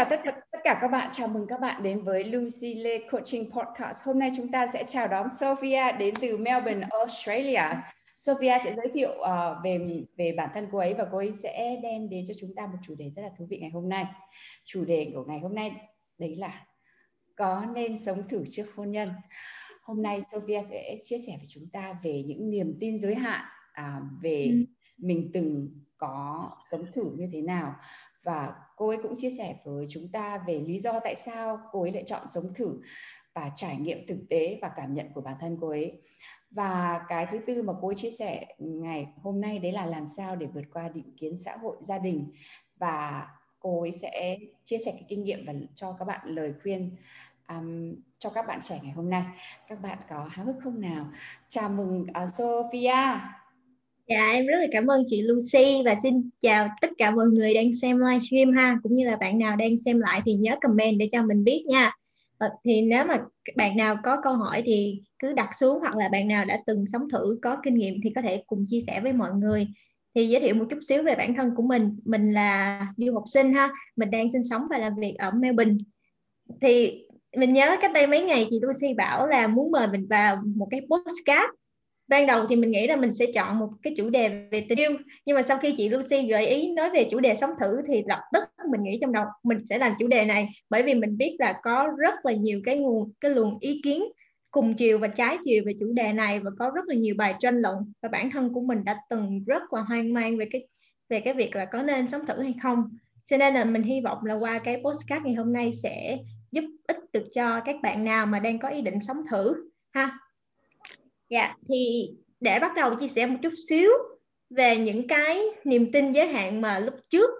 Chào tất, tất cả các bạn, chào mừng các bạn đến với Lucy Lê Coaching Podcast. Hôm nay chúng ta sẽ chào đón Sophia đến từ Melbourne, Australia. Sophia sẽ giới thiệu uh, về về bản thân cô ấy và cô ấy sẽ đem đến cho chúng ta một chủ đề rất là thú vị ngày hôm nay. Chủ đề của ngày hôm nay đấy là có nên sống thử trước hôn nhân. Hôm nay Sophia sẽ chia sẻ với chúng ta về những niềm tin giới hạn à, về ừ. mình từng có sống thử như thế nào và cô ấy cũng chia sẻ với chúng ta về lý do tại sao cô ấy lại chọn sống thử và trải nghiệm thực tế và cảm nhận của bản thân cô ấy. Và cái thứ tư mà cô ấy chia sẻ ngày hôm nay đấy là làm sao để vượt qua định kiến xã hội gia đình. Và cô ấy sẽ chia sẻ cái kinh nghiệm và cho các bạn lời khuyên um, cho các bạn trẻ ngày hôm nay. Các bạn có háo hức không nào? Chào mừng uh, Sophia. Dạ em rất là cảm ơn chị Lucy và xin chào tất cả mọi người đang xem livestream ha cũng như là bạn nào đang xem lại thì nhớ comment để cho mình biết nha. Ờ, thì nếu mà bạn nào có câu hỏi thì cứ đặt xuống hoặc là bạn nào đã từng sống thử có kinh nghiệm thì có thể cùng chia sẻ với mọi người. Thì giới thiệu một chút xíu về bản thân của mình, mình là du học sinh ha, mình đang sinh sống và làm việc ở Melbourne. Thì mình nhớ cách đây mấy ngày chị Lucy bảo là muốn mời mình vào một cái podcast ban đầu thì mình nghĩ là mình sẽ chọn một cái chủ đề về tình yêu, nhưng mà sau khi chị Lucy gợi ý nói về chủ đề sống thử thì lập tức mình nghĩ trong đầu mình sẽ làm chủ đề này, bởi vì mình biết là có rất là nhiều cái nguồn, cái luồng ý kiến cùng chiều và trái chiều về chủ đề này và có rất là nhiều bài tranh luận và bản thân của mình đã từng rất là hoang mang về cái về cái việc là có nên sống thử hay không. Cho nên là mình hy vọng là qua cái postcard ngày hôm nay sẽ giúp ích được cho các bạn nào mà đang có ý định sống thử ha. Dạ, thì để bắt đầu chia sẻ một chút xíu về những cái niềm tin giới hạn mà lúc trước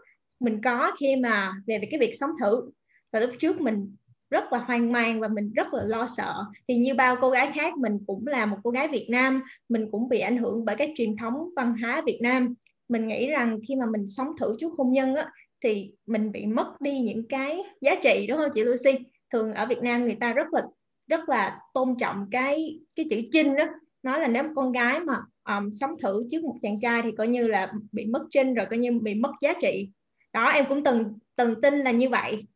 mình có khi mà về cái việc sống thử. Và lúc trước mình rất là hoang mang và mình rất là lo sợ. Thì như bao cô gái khác mình cũng là một cô gái Việt Nam mình cũng bị ảnh hưởng bởi cái truyền thống văn hóa Việt Nam. Mình nghĩ rằng khi mà mình sống thử trước hôn nhân á thì mình bị mất đi những cái giá trị đúng không chị Lucy? Thường ở Việt Nam người ta rất là rất là tôn trọng cái cái chữ chinh đó. Nói là nếu con gái mà um, sống thử trước một chàng trai thì coi như là bị mất trinh rồi coi như bị mất giá trị. Đó em cũng từng từng tin là như vậy.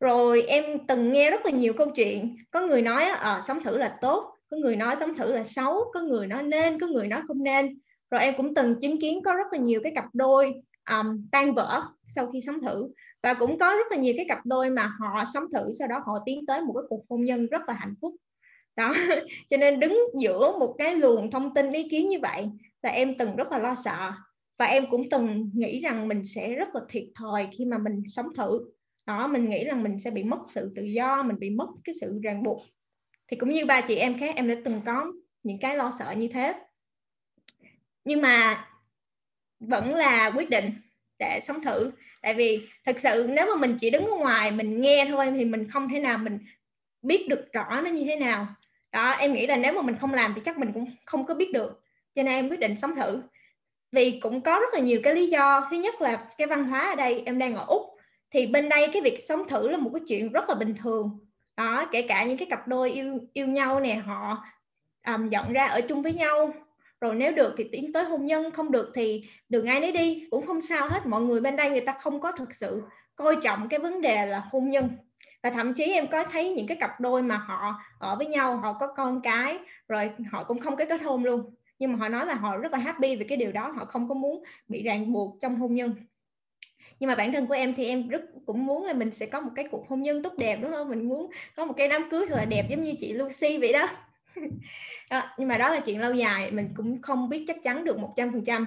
Rồi em từng nghe rất là nhiều câu chuyện. Có người nói uh, sống thử là tốt. Có người nói sống thử là xấu. Có người nói nên. Có người nói không nên. Rồi em cũng từng chứng kiến có rất là nhiều cái cặp đôi um, tan vỡ sau khi sống thử và cũng có rất là nhiều cái cặp đôi mà họ sống thử, sau đó họ tiến tới một cái cuộc hôn nhân rất là hạnh phúc. Đó, cho nên đứng giữa một cái luồng thông tin ý kiến như vậy là em từng rất là lo sợ. Và em cũng từng nghĩ rằng mình sẽ rất là thiệt thòi khi mà mình sống thử. Đó, mình nghĩ rằng mình sẽ bị mất sự tự do, mình bị mất cái sự ràng buộc. Thì cũng như ba chị em khác, em đã từng có những cái lo sợ như thế. Nhưng mà vẫn là quyết định để sống thử. Tại vì thực sự nếu mà mình chỉ đứng ở ngoài mình nghe thôi thì mình không thể nào mình biết được rõ nó như thế nào. Đó em nghĩ là nếu mà mình không làm thì chắc mình cũng không có biết được. Cho nên em quyết định sống thử. Vì cũng có rất là nhiều cái lý do. Thứ nhất là cái văn hóa ở đây em đang ở úc thì bên đây cái việc sống thử là một cái chuyện rất là bình thường. Đó kể cả những cái cặp đôi yêu yêu nhau nè họ um, dọn ra ở chung với nhau rồi nếu được thì tiến tới hôn nhân không được thì đường ai nấy đi cũng không sao hết. Mọi người bên đây người ta không có thực sự coi trọng cái vấn đề là hôn nhân. Và thậm chí em có thấy những cái cặp đôi mà họ ở với nhau họ có con cái rồi họ cũng không có kết hôn luôn. Nhưng mà họ nói là họ rất là happy về cái điều đó họ không có muốn bị ràng buộc trong hôn nhân. Nhưng mà bản thân của em thì em rất cũng muốn là mình sẽ có một cái cuộc hôn nhân tốt đẹp đúng không? Mình muốn có một cái đám cưới thật là đẹp giống như chị Lucy vậy đó, đó nhưng mà đó là chuyện lâu dài mình cũng không biết chắc chắn được 100%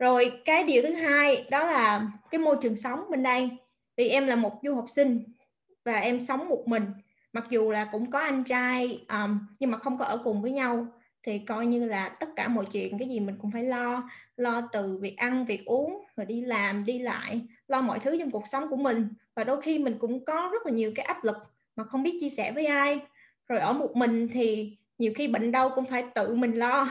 rồi cái điều thứ hai đó là cái môi trường sống bên đây. Vì em là một du học sinh và em sống một mình. Mặc dù là cũng có anh trai um, nhưng mà không có ở cùng với nhau. Thì coi như là tất cả mọi chuyện cái gì mình cũng phải lo. Lo từ việc ăn việc uống rồi đi làm đi lại. Lo mọi thứ trong cuộc sống của mình. Và đôi khi mình cũng có rất là nhiều cái áp lực mà không biết chia sẻ với ai. Rồi ở một mình thì nhiều khi bệnh đau cũng phải tự mình lo.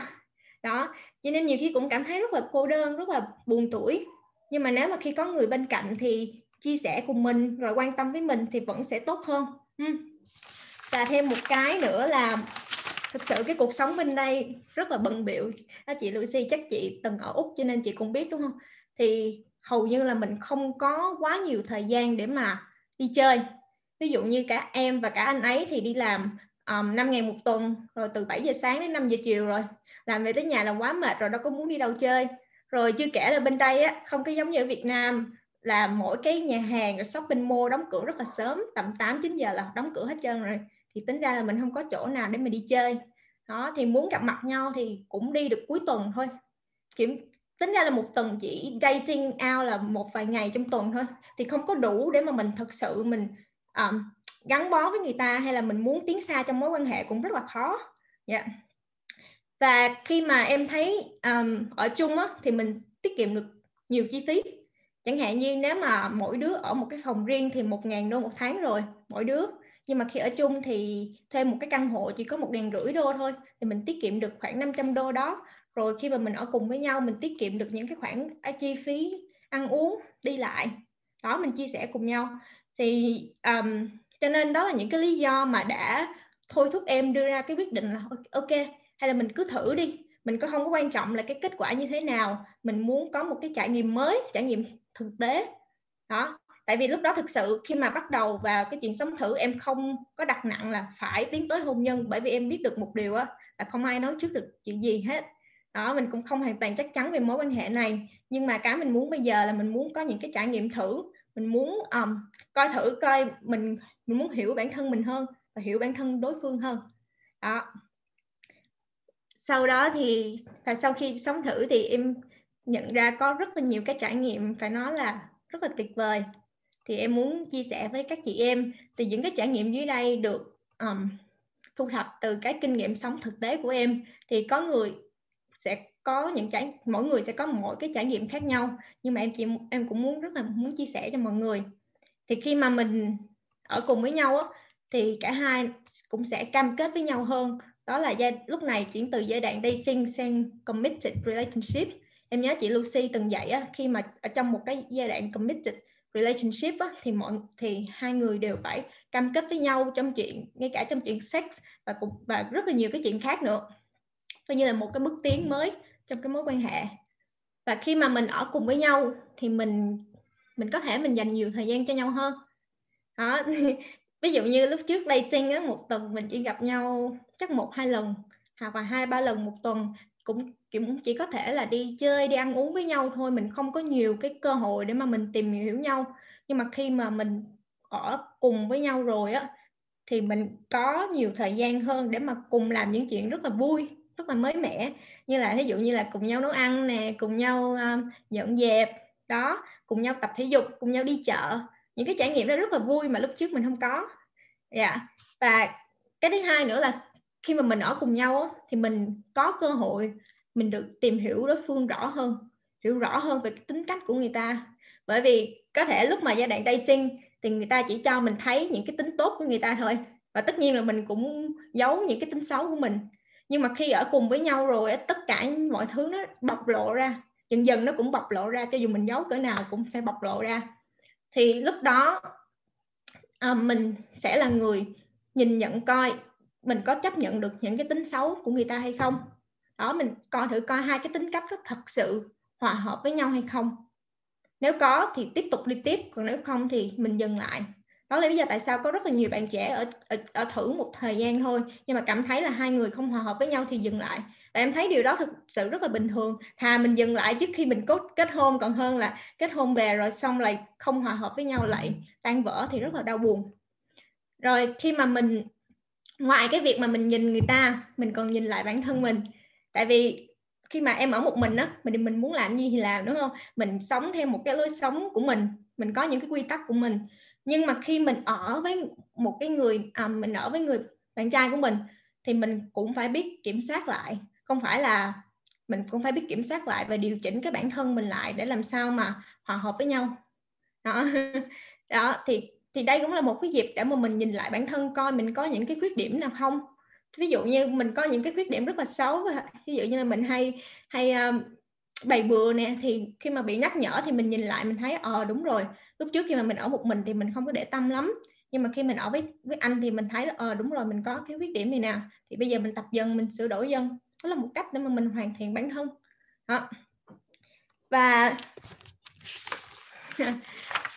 Đó, cho nên nhiều khi cũng cảm thấy rất là cô đơn, rất là buồn tuổi nhưng mà nếu mà khi có người bên cạnh thì chia sẻ cùng mình rồi quan tâm với mình thì vẫn sẽ tốt hơn. Và thêm một cái nữa là thực sự cái cuộc sống bên đây rất là bận biệu đó, chị Lucy, chắc chị từng ở úc cho nên chị cũng biết, đúng không? Thì hầu như là mình không có quá nhiều thời gian để mà đi chơi. Ví dụ như cả em và cả anh ấy thì đi làm um, 5 ngày một tuần rồi từ 7 giờ sáng đến 5 giờ chiều rồi. Làm về tới nhà là quá mệt rồi đâu có muốn đi đâu chơi. Rồi chưa kể là bên đây á không có giống như ở Việt Nam là mỗi cái nhà hàng rồi shopping mall đóng cửa rất là sớm tầm 8 9 giờ là đóng cửa hết trơn rồi. Thì tính ra là mình không có chỗ nào để mình đi chơi. Đó thì muốn gặp mặt nhau thì cũng đi được cuối tuần thôi. Kiểu tính ra là một tuần chỉ dating out là một vài ngày trong tuần thôi. Thì không có đủ để mà mình thật sự mình um, gắn bó với người ta hay là mình muốn tiến xa trong mối quan hệ cũng rất là khó. Yeah. và khi mà em thấy um, ở chung á, thì mình tiết kiệm được nhiều chi phí. Chẳng hạn như nếu mà mỗi đứa ở một cái phòng riêng thì một ngàn đô một tháng rồi mỗi đứa. Nhưng mà khi ở chung thì thuê một cái căn hộ chỉ có một ngàn rưỡi đô thôi thì mình tiết kiệm được khoảng 500 đô đó. Rồi khi mà mình ở cùng với nhau mình tiết kiệm được những cái khoản à, chi phí ăn uống đi lại. Đó mình chia sẻ cùng nhau. Thì um, cho nên đó là những cái lý do mà đã thôi thúc em đưa ra cái quyết định là ok hay là mình cứ thử đi. Mình có không có quan trọng là cái kết quả như thế nào. Mình muốn có một cái trải nghiệm mới trải nghiệm thực tế. Đó. Tại vì lúc đó thực sự khi mà bắt đầu vào cái chuyện sống thử em không có đặt nặng là phải tiến tới hôn nhân bởi vì em biết được một điều á là không ai nói trước được chuyện gì hết. Đó mình cũng không hoàn toàn chắc chắn về mối quan hệ này. Nhưng mà cái mình muốn bây giờ là mình muốn có những cái trải nghiệm thử. Mình muốn um, coi thử coi mình mình muốn hiểu bản thân mình hơn và hiểu bản thân đối phương hơn. Đó. Sau đó thì và sau khi sống thử thì em nhận ra có rất là nhiều cái trải nghiệm phải nói là rất là tuyệt vời. Thì em muốn chia sẻ với các chị em thì những cái trải nghiệm dưới đây được um, thu thập từ cái kinh nghiệm sống thực tế của em. Thì có người sẽ có những trải mỗi người sẽ có mỗi cái trải nghiệm khác nhau. Nhưng mà em chỉ em cũng muốn rất là muốn chia sẻ cho mọi người. Thì khi mà mình ở cùng với nhau á, thì cả hai cũng sẽ cam kết với nhau hơn. Đó là giai, lúc này chuyển từ giai đoạn dating sang committed relationship. Em nhớ chị Lucy từng dạy á, khi mà ở trong một cái giai đoạn committed relationship á, thì mọi thì hai người đều phải cam kết với nhau trong chuyện ngay cả trong chuyện sex và cũng và rất là nhiều cái chuyện khác nữa. Coi như là một cái bước tiến mới trong cái mối quan hệ. Và khi mà mình ở cùng với nhau thì mình mình có thể mình dành nhiều thời gian cho nhau hơn đó ví dụ như lúc trước dating á một tuần mình chỉ gặp nhau chắc một hai lần hoặc là hai ba lần một tuần. Cũng cũng chỉ có thể là đi chơi đi ăn uống với nhau thôi mình không có nhiều cái cơ hội để mà mình tìm hiểu nhau. Nhưng mà khi mà mình ở cùng với nhau rồi á thì mình có nhiều thời gian hơn để mà cùng làm những chuyện rất là vui rất là mới mẻ. Như là ví dụ như là cùng nhau nấu ăn nè cùng nhau uh, dọn dẹp đó cùng nhau tập thể dục cùng nhau đi chợ những cái trải nghiệm đó rất là vui mà lúc trước mình không có. Dạ. Yeah. và cái thứ hai nữa là khi mà mình ở cùng nhau thì mình có cơ hội mình được tìm hiểu đối phương rõ hơn, hiểu rõ hơn về cái tính cách của người ta. Bởi vì có thể lúc mà giai đoạn dating thì người ta chỉ cho mình thấy những cái tính tốt của người ta thôi, và tất nhiên là mình cũng giấu những cái tính xấu của mình. Nhưng mà khi ở cùng với nhau rồi tất cả mọi thứ nó bộc lộ ra, dần dần nó cũng bộc lộ ra, cho dù mình giấu cỡ nào cũng phải bộc lộ ra thì lúc đó à, mình sẽ là người nhìn nhận coi mình có chấp nhận được những cái tính xấu của người ta hay không. Đó mình coi thử coi hai cái tính cách có thật sự hòa hợp với nhau hay không. Nếu có thì tiếp tục đi tiếp còn nếu không thì mình dừng lại. Đó là lý do tại sao có rất là nhiều bạn trẻ ở, ở, ở thử một thời gian thôi nhưng mà cảm thấy là hai người không hòa hợp với nhau thì dừng lại và em thấy điều đó thực sự rất là bình thường. Thà mình dừng lại trước khi mình kết kết hôn còn hơn là kết hôn về rồi xong lại không hòa hợp với nhau lại tan vỡ thì rất là đau buồn. Rồi khi mà mình ngoài cái việc mà mình nhìn người ta mình còn nhìn lại bản thân mình. Tại vì khi mà em ở một mình á mình mình muốn làm gì thì làm đúng không? Mình sống theo một cái lối sống của mình mình có những cái quy tắc của mình. Nhưng mà khi mình ở với một cái người à, mình ở với người bạn trai của mình thì mình cũng phải biết kiểm soát lại không phải là mình cũng phải biết kiểm soát lại và điều chỉnh cái bản thân mình lại để làm sao mà hòa hợp với nhau. Đó. Đó thì thì đây cũng là một cái dịp để mà mình nhìn lại bản thân coi mình có những cái khuyết điểm nào không. Ví dụ như mình có những cái khuyết điểm rất là xấu ví dụ như là mình hay hay um, bày bừa nè thì khi mà bị nhắc nhở thì mình nhìn lại mình thấy ờ đúng rồi lúc trước khi mà mình ở một mình thì mình không có để tâm lắm. Nhưng mà khi mình ở với với anh thì mình thấy ờ đúng rồi mình có cái khuyết điểm này nè thì bây giờ mình tập dần mình sửa đổi dần đó là một cách để mà mình hoàn thiện bản thân. Đó. Và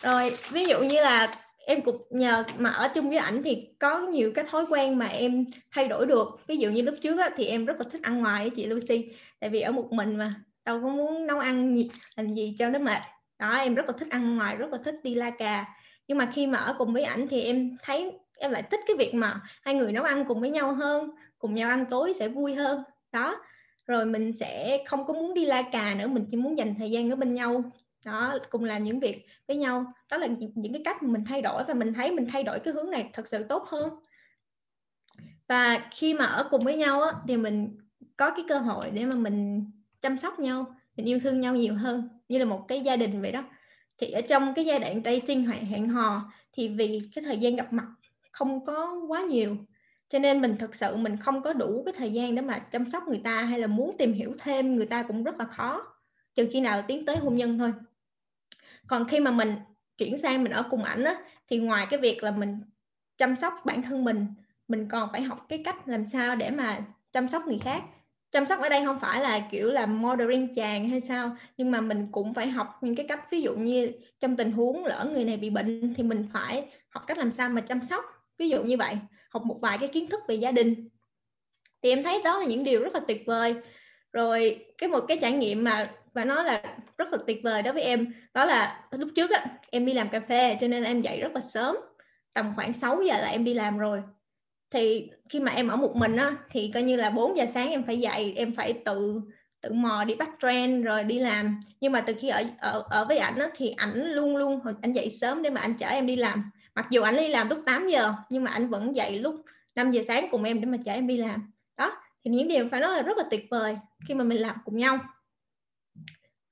rồi ví dụ như là em cũng nhờ mà ở chung với ảnh thì có nhiều cái thói quen mà em thay đổi được. Ví dụ như lúc trước á, thì em rất là thích ăn ngoài chị Lucy. Tại vì ở một mình mà đâu có muốn nấu ăn gì, làm gì cho nó mệt. Đó em rất là thích ăn ngoài rất là thích đi la cà. Nhưng mà khi mà ở cùng với ảnh thì em thấy em lại thích cái việc mà hai người nấu ăn cùng với nhau hơn cùng nhau ăn tối sẽ vui hơn đó rồi mình sẽ không có muốn đi la cà nữa mình chỉ muốn dành thời gian ở bên nhau. Đó cùng làm những việc với nhau. Đó là những, những cái cách mà mình thay đổi và mình thấy mình thay đổi cái hướng này thật sự tốt hơn. Và khi mà ở cùng với nhau á, thì mình có cái cơ hội để mà mình chăm sóc nhau mình yêu thương nhau nhiều hơn. Như là một cái gia đình vậy đó. Thì ở trong cái giai đoạn dating hoặc hẹn hò thì vì cái thời gian gặp mặt không có quá nhiều cho nên mình thực sự mình không có đủ cái thời gian để mà chăm sóc người ta hay là muốn tìm hiểu thêm, người ta cũng rất là khó, trừ khi nào tiến tới hôn nhân thôi. Còn khi mà mình chuyển sang mình ở cùng ảnh á, thì ngoài cái việc là mình chăm sóc bản thân mình mình còn phải học cái cách làm sao để mà chăm sóc người khác. Chăm sóc ở đây không phải là kiểu là modeling chàng hay sao, nhưng mà mình cũng phải học những cái cách, ví dụ như trong tình huống lỡ người này bị bệnh thì mình phải học cách làm sao mà chăm sóc, ví dụ như vậy học một vài cái kiến thức về gia đình. Thì em thấy đó là những điều rất là tuyệt vời. Rồi cái một cái trải nghiệm mà và nó là rất là tuyệt vời đối với em đó là lúc trước á, em đi làm cà phê cho nên em dậy rất là sớm tầm khoảng 6 giờ là em đi làm rồi. Thì khi mà em ở một mình á thì coi như là 4 giờ sáng em phải dậy em phải tự tự mò đi bắt trend rồi đi làm. Nhưng mà từ khi ở ở ở với ảnh á, thì ảnh luôn luôn anh dậy sớm để mà anh chở em đi làm mặc dù anh đi làm lúc 8 giờ nhưng mà anh vẫn dậy lúc 5 giờ sáng cùng em để mà chở em đi làm. Đó thì những điều phải nói là rất là tuyệt vời khi mà mình làm cùng nhau.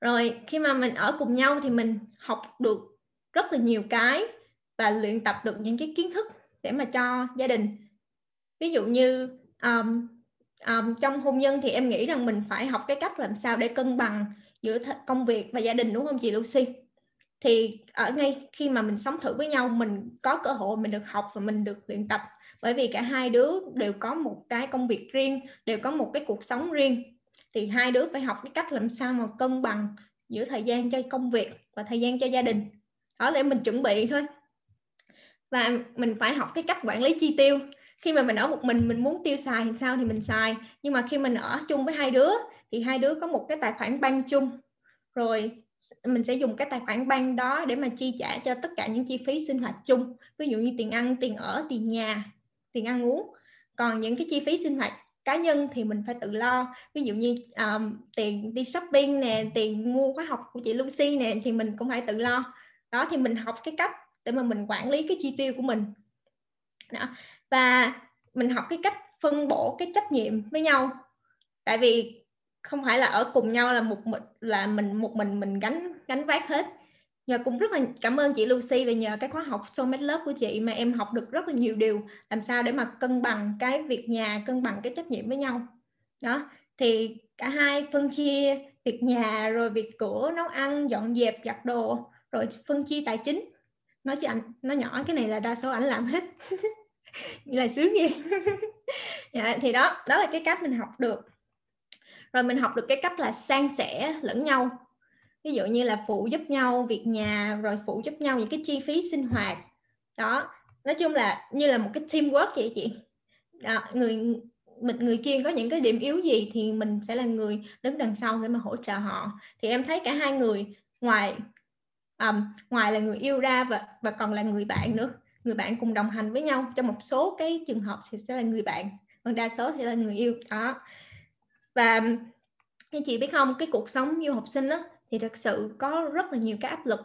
Rồi khi mà mình ở cùng nhau thì mình học được rất là nhiều cái và luyện tập được những cái kiến thức để mà cho gia đình. Ví dụ như um, um, trong hôn nhân thì em nghĩ rằng mình phải học cái cách làm sao để cân bằng giữa công việc và gia đình đúng không chị Lucy? Thì ở ngay khi mà mình sống thử với nhau, mình có cơ hội mình được học và mình được luyện tập. Bởi vì cả hai đứa đều có một cái công việc riêng, đều có một cái cuộc sống riêng. Thì hai đứa phải học cái cách làm sao mà cân bằng giữa thời gian cho công việc và thời gian cho gia đình. Đó để mình chuẩn bị thôi. Và mình phải học cái cách quản lý chi tiêu. Khi mà mình ở một mình mình muốn tiêu xài thì sao thì mình xài. Nhưng mà khi mình ở chung với hai đứa, thì hai đứa có một cái tài khoản ban chung. Rồi mình sẽ dùng cái tài khoản ban đó để mà chi trả cho tất cả những chi phí sinh hoạt chung. Ví dụ như tiền ăn tiền ở tiền nhà tiền ăn uống. Còn những cái chi phí sinh hoạt cá nhân thì mình phải tự lo. Ví dụ như um, tiền đi shopping nè tiền mua khóa học của chị Lucy nè thì mình cũng phải tự lo. Đó thì mình học cái cách để mà mình quản lý cái chi tiêu của mình. Đó. và mình học cái cách phân bổ cái trách nhiệm với nhau. Tại vì không phải là ở cùng nhau là một mình là mình một mình mình gánh gánh vác hết. Nhờ cũng rất là cảm ơn chị Lucy và nhờ cái khóa học Soulmate Love của chị mà em học được rất là nhiều điều làm sao để mà cân bằng cái việc nhà cân bằng cái trách nhiệm với nhau. Đó thì cả hai phân chia việc nhà rồi việc cửa nấu ăn dọn dẹp giặt đồ rồi phân chia tài chính. Nói chứ anh nó nhỏ cái này là đa số ảnh làm hết. Như là sướng nghe dạ, thì đó đó là cái cách mình học được rồi mình học được cái cách là san sẻ lẫn nhau. Ví dụ như là phụ giúp nhau việc nhà rồi phụ giúp nhau những cái chi phí sinh hoạt. Đó nói chung là như là một cái teamwork vậy chị. Đó, người mình người kia có những cái điểm yếu gì thì mình sẽ là người đứng đằng sau để mà hỗ trợ họ. Thì em thấy cả hai người ngoài um, ngoài là người yêu ra và và còn là người bạn nữa. Người bạn cùng đồng hành với nhau. Trong một số cái trường hợp thì sẽ là người bạn còn đa số thì là người yêu. Đó và như chị biết không cái cuộc sống du học sinh đó thì thật sự có rất là nhiều cái áp lực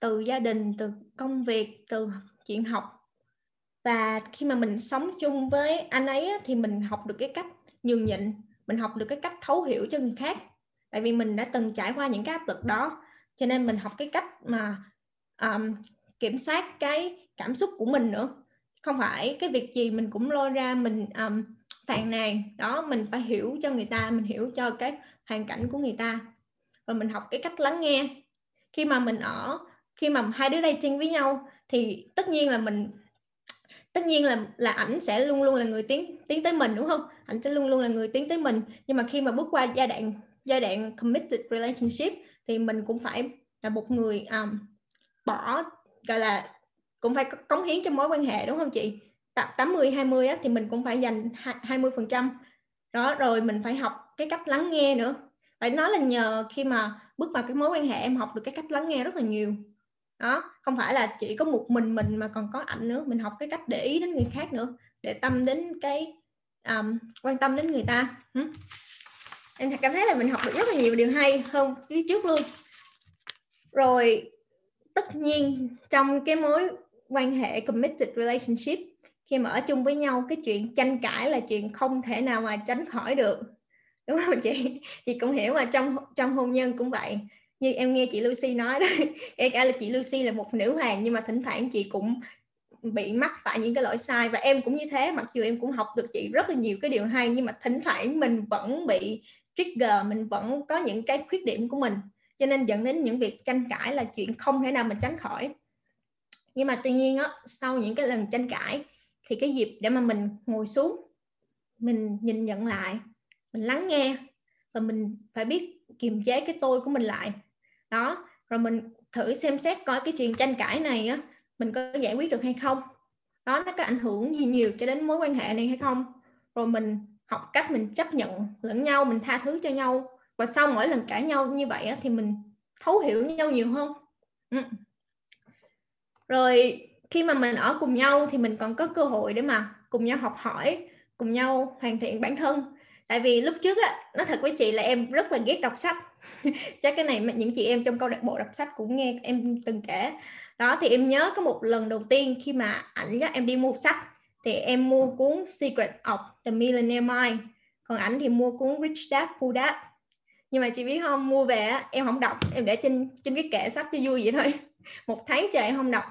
từ gia đình từ công việc từ chuyện học. Và khi mà mình sống chung với anh ấy thì mình học được cái cách nhường nhịn mình học được cái cách thấu hiểu cho người khác. Tại vì mình đã từng trải qua những cái áp lực đó cho nên mình học cái cách mà um, kiểm soát cái cảm xúc của mình nữa. Không phải cái việc gì mình cũng lôi ra mình um, phàn nàn đó mình phải hiểu cho người ta mình hiểu cho cái hoàn cảnh của người ta. Và mình học cái cách lắng nghe. Khi mà mình ở khi mà hai đứa dating với nhau thì tất nhiên là mình tất nhiên là là ảnh sẽ luôn luôn là người tiến tiến tới mình đúng không? Ảnh sẽ luôn luôn là người tiến tới mình. Nhưng mà khi mà bước qua giai đoạn giai đoạn committed relationship thì mình cũng phải là một người um, bỏ gọi là cũng phải cống hiến cho mối quan hệ đúng không chị? 80 20 á, thì mình cũng phải dành 20 phần trăm. Đó rồi mình phải học cái cách lắng nghe nữa. Phải nói là nhờ khi mà bước vào cái mối quan hệ em học được cái cách lắng nghe rất là nhiều. Đó không phải là chỉ có một mình mình mà còn có ảnh nữa. Mình học cái cách để ý đến người khác nữa để tâm đến cái um, quan tâm đến người ta. Hmm? em cảm thấy là mình học được rất là nhiều điều hay hơn phía trước luôn. Rồi tất nhiên trong cái mối quan hệ committed relationship khi mà ở chung với nhau, cái chuyện tranh cãi là chuyện không thể nào mà tránh khỏi được. Đúng không chị? Chị cũng hiểu mà, trong trong hôn nhân cũng vậy. Như em nghe chị Lucy nói đó, kể cả là chị Lucy là một nữ hoàng, nhưng mà thỉnh thoảng chị cũng bị mắc phải những cái lỗi sai. Và em cũng như thế, mặc dù em cũng học được chị rất là nhiều cái điều hay, nhưng mà thỉnh thoảng mình vẫn bị trigger, mình vẫn có những cái khuyết điểm của mình. Cho nên dẫn đến những việc tranh cãi là chuyện không thể nào mình tránh khỏi. Nhưng mà tuy nhiên á, sau những cái lần tranh cãi thì cái dịp để mà mình ngồi xuống mình nhìn nhận lại mình lắng nghe và mình phải biết kiềm chế cái tôi của mình lại. Đó rồi mình thử xem xét coi cái chuyện tranh cãi này á mình có giải quyết được hay không? Đó nó có ảnh hưởng gì nhiều cho đến mối quan hệ này hay không? Rồi mình học cách mình chấp nhận lẫn nhau mình tha thứ cho nhau. Và sau mỗi lần cãi nhau như vậy á, thì mình thấu hiểu nhau nhiều hơn. Ừ. rồi khi mà mình ở cùng nhau thì mình còn có cơ hội để mà cùng nhau học hỏi, cùng nhau hoàn thiện bản thân. Tại vì lúc trước á nó thật với chị là em rất là ghét đọc sách. Chắc cái này những chị em trong câu lạc bộ đọc sách cũng nghe em từng kể. Đó, thì em nhớ có một lần đầu tiên khi mà ảnh dắt em đi mua sách, thì em mua cuốn Secret of the Millionaire Mind, còn ảnh thì mua cuốn Rich Dad, Poor Dad. Nhưng mà chị biết không, mua về em không đọc, em để trên trên cái kệ sách cho vui vậy thôi. Một tháng trời em không đọc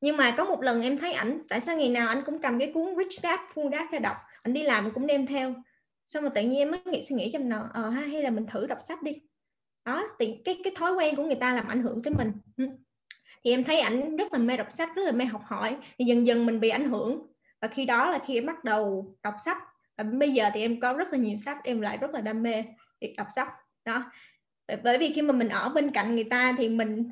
nhưng mà có một lần em thấy ảnh, tại sao ngày nào anh cũng cầm cái cuốn Rich Dad, Poor Dad ra đọc anh đi làm cũng đem theo. Xong mà tự nhiên em mới nghĩ, suy nghĩ trong nào ờ hay là mình thử đọc sách đi. Đó, thì cái cái thói quen của người ta làm ảnh hưởng tới mình. Thì em thấy ảnh rất là mê đọc sách, rất là mê học hỏi. Thì dần dần mình bị ảnh hưởng. Và khi đó là khi em bắt đầu đọc sách. Và bây giờ thì em có rất là nhiều sách, em lại rất là đam mê việc đọc sách. Đó. Bởi vì khi mà mình ở bên cạnh người ta thì mình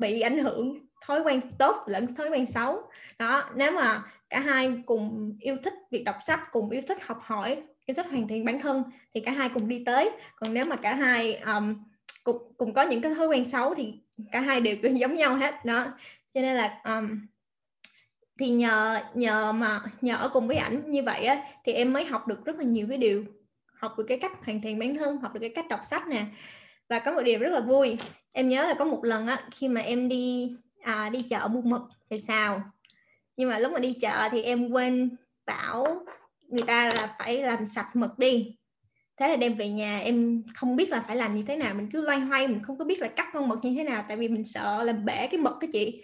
bị ảnh hưởng thói quen tốt lẫn thói quen xấu. Đó nếu mà cả hai cùng yêu thích việc đọc sách cùng yêu thích học hỏi yêu thích hoàn thiện bản thân thì cả hai cùng đi tới. Còn nếu mà cả hai um, cùng, cùng có những cái thói quen xấu thì cả hai đều giống nhau hết. Đó cho nên là um, thì nhờ nhờ mà nhờ ở cùng với ảnh như vậy á thì em mới học được rất là nhiều cái điều. Học được cái cách hoàn thiện bản thân học được cái cách đọc sách nè và có một điều rất là vui. Em nhớ là có một lần á khi mà em đi à, đi chợ mua mực thì sao? Nhưng mà lúc mà đi chợ thì em quên bảo người ta là phải làm sạch mực đi. Thế là đem về nhà em không biết là phải làm như thế nào. Mình cứ loay hoay mình không có biết là cắt con mực như thế nào tại vì mình sợ làm bể cái mực cái chị.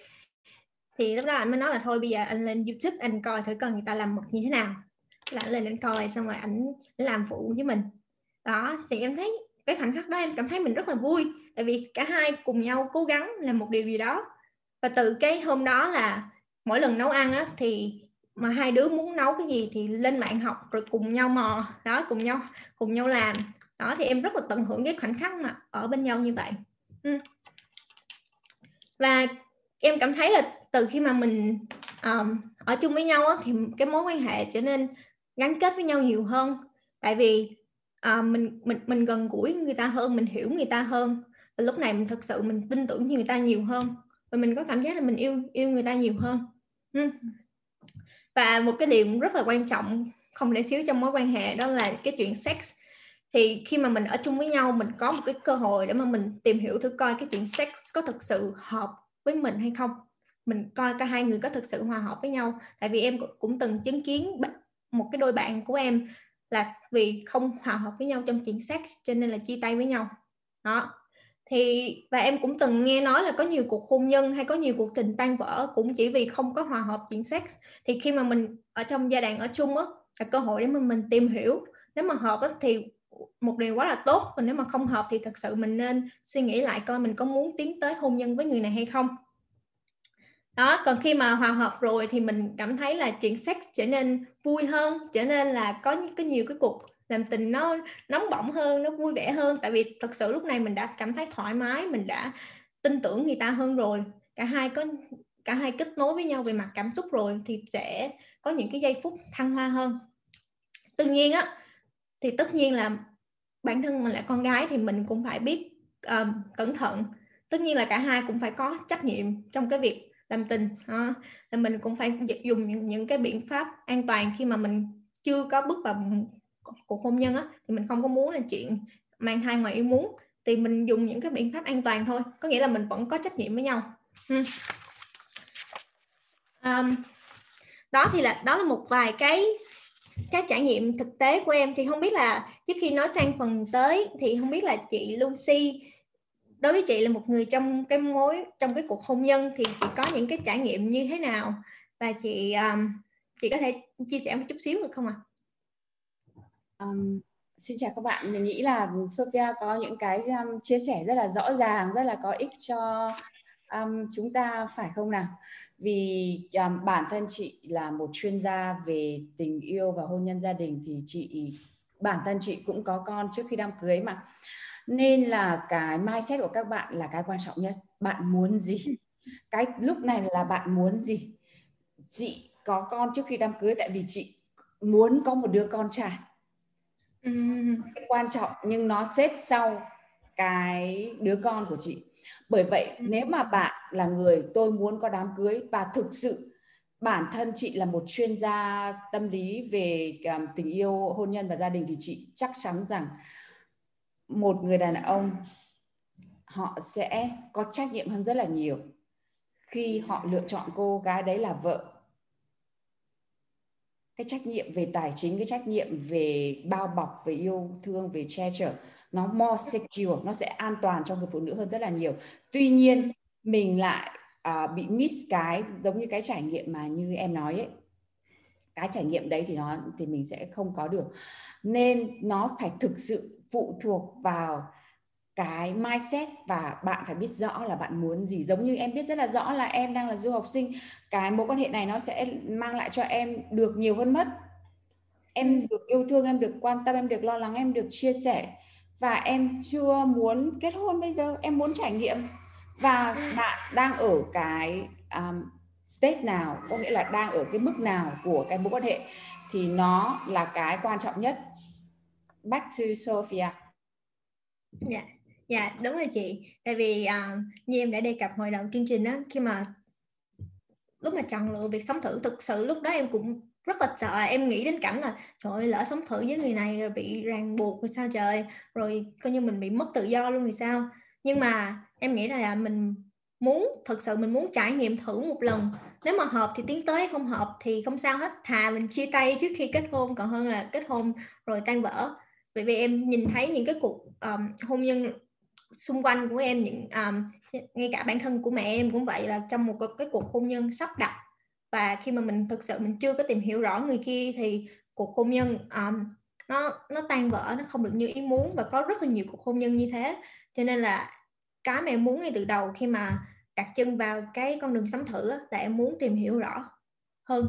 Thì lúc đó anh mới nói là thôi bây giờ anh lên youtube anh coi thử coi người ta làm mực như thế nào. Là anh lên anh coi xong rồi ảnh làm phụ với mình. Đó thì em thấy cái khoảnh khắc đó em cảm thấy mình rất là vui. Tại vì cả hai cùng nhau cố gắng làm một điều gì đó. Và từ cái hôm đó là mỗi lần nấu ăn á thì mà hai đứa muốn nấu cái gì thì lên mạng học rồi cùng nhau mò đó cùng nhau cùng nhau làm. Đó thì em rất là tận hưởng cái khoảnh khắc mà ở bên nhau như vậy. Ừ. và em cảm thấy là từ khi mà mình um, ở chung với nhau á, thì cái mối quan hệ trở nên gắn kết với nhau nhiều hơn. Tại vì à, mình mình mình gần gũi người ta hơn mình hiểu người ta hơn. Và lúc này mình thực sự mình tin tưởng người ta nhiều hơn. Và mình có cảm giác là mình yêu yêu người ta nhiều hơn. Ừ. Và một cái điểm rất là quan trọng không thể thiếu trong mối quan hệ đó là cái chuyện sex. Thì khi mà mình ở chung với nhau mình có một cái cơ hội để mà mình tìm hiểu thử coi cái chuyện sex có thực sự hợp với mình hay không. Mình coi cả hai người có thực sự hòa hợp với nhau. Tại vì em cũng từng chứng kiến một cái đôi bạn của em là vì không hòa hợp với nhau trong chuyện sex cho nên là chia tay với nhau. Đó. Thì và em cũng từng nghe nói là có nhiều cuộc hôn nhân hay có nhiều cuộc tình tan vỡ cũng chỉ vì không có hòa hợp chuyện sex. Thì khi mà mình ở trong gia đình ở chung á là cơ hội để mình mình tìm hiểu. Nếu mà hợp á, thì một điều quá là tốt còn nếu mà không hợp thì thật sự mình nên suy nghĩ lại coi mình có muốn tiến tới hôn nhân với người này hay không đó còn khi mà hòa hợp rồi thì mình cảm thấy là chuyện sex trở nên vui hơn trở nên là có những cái nhiều cái cuộc làm tình nó nóng bỏng hơn nó vui vẻ hơn. Tại vì thật sự lúc này mình đã cảm thấy thoải mái mình đã tin tưởng người ta hơn rồi. Cả hai có cả hai kết nối với nhau về mặt cảm xúc rồi thì sẽ có những cái giây phút thăng hoa hơn. Tuy nhiên á thì tất nhiên là bản thân mình là con gái thì mình cũng phải biết um, cẩn thận. Tất nhiên là cả hai cũng phải có trách nhiệm trong cái việc làm tình ha. thì mình cũng phải dùng những, những cái biện pháp an toàn khi mà mình chưa có bước vào cuộc hôn nhân á thì mình không có muốn là chuyện mang thai ngoài ý muốn. Thì mình dùng những cái biện pháp an toàn thôi có nghĩa là mình vẫn có trách nhiệm với nhau. Um, đó thì là đó là một vài cái các trải nghiệm thực tế của em. Thì không biết là trước khi nói sang phần tới thì không biết là chị Lucy đối với chị là một người trong cái mối trong cái cuộc hôn nhân thì chị có những cái trải nghiệm như thế nào và chị um, chị có thể chia sẻ một chút xíu được không ạ? À? Um, xin chào các bạn mình nghĩ là Sophia có những cái um, chia sẻ rất là rõ ràng rất là có ích cho um, chúng ta phải không nào vì um, bản thân chị là một chuyên gia về tình yêu và hôn nhân gia đình thì chị bản thân chị cũng có con trước khi đám cưới mà nên là cái mindset của các bạn là cái quan trọng nhất. Bạn muốn gì? Cái lúc này là bạn muốn gì? Chị có con trước khi đám cưới tại vì chị muốn có một đứa con trai. Cái quan trọng nhưng nó xếp sau cái đứa con của chị. Bởi vậy nếu mà bạn là người tôi muốn có đám cưới và thực sự bản thân chị là một chuyên gia tâm lý về um, tình yêu hôn nhân và gia đình thì chị chắc chắn rằng một người đàn ông họ sẽ có trách nhiệm hơn rất là nhiều khi họ lựa chọn cô gái đấy là vợ. Cái trách nhiệm về tài chính cái trách nhiệm về bao bọc về yêu thương về che chở nó more secure nó sẽ an toàn cho người phụ nữ hơn rất là nhiều. Tuy nhiên mình lại uh, bị miss cái giống như cái trải nghiệm mà như em nói ấy. Cái trải nghiệm đấy thì nó thì mình sẽ không có được. Nên nó phải thực sự phụ thuộc vào cái mindset và bạn phải biết rõ là bạn muốn gì. Giống như em biết rất là rõ là em đang là du học sinh cái mối quan hệ này nó sẽ mang lại cho em được nhiều hơn mất. Em ừ. được yêu thương em được quan tâm em được lo lắng em được chia sẻ và em chưa muốn kết hôn bây giờ em muốn trải nghiệm. Và bạn đang ở cái um, state nào có nghĩa là đang ở cái mức nào của cái mối quan hệ thì nó là cái quan trọng nhất back to Sophia. Dạ. Dạ đúng rồi chị. Tại vì uh, như em đã đề cập hồi đầu chương trình á khi mà lúc mà chọn lựa việc sống thử thực sự lúc đó em cũng rất là sợ. Em nghĩ đến cảnh là trời ơi lỡ sống thử với người này rồi bị ràng buộc rồi sao trời? Rồi coi như mình bị mất tự do luôn thì sao? Nhưng mà em nghĩ là mình muốn thực sự mình muốn trải nghiệm thử một lần. Nếu mà hợp thì tiến tới không hợp thì không sao hết. Thà mình chia tay trước khi kết hôn còn hơn là kết hôn rồi tan vỡ bởi vì em nhìn thấy những cái cuộc um, hôn nhân xung quanh của em những um, ngay cả bản thân của mẹ em cũng vậy là trong một cái cuộc hôn nhân sắp đặt. Và khi mà mình thực sự mình chưa có tìm hiểu rõ người kia thì cuộc hôn nhân um, nó nó tan vỡ nó không được như ý muốn và có rất là nhiều cuộc hôn nhân như thế. Cho nên là cái mà em muốn ngay từ đầu khi mà đặt chân vào cái con đường sống thử là em muốn tìm hiểu rõ hơn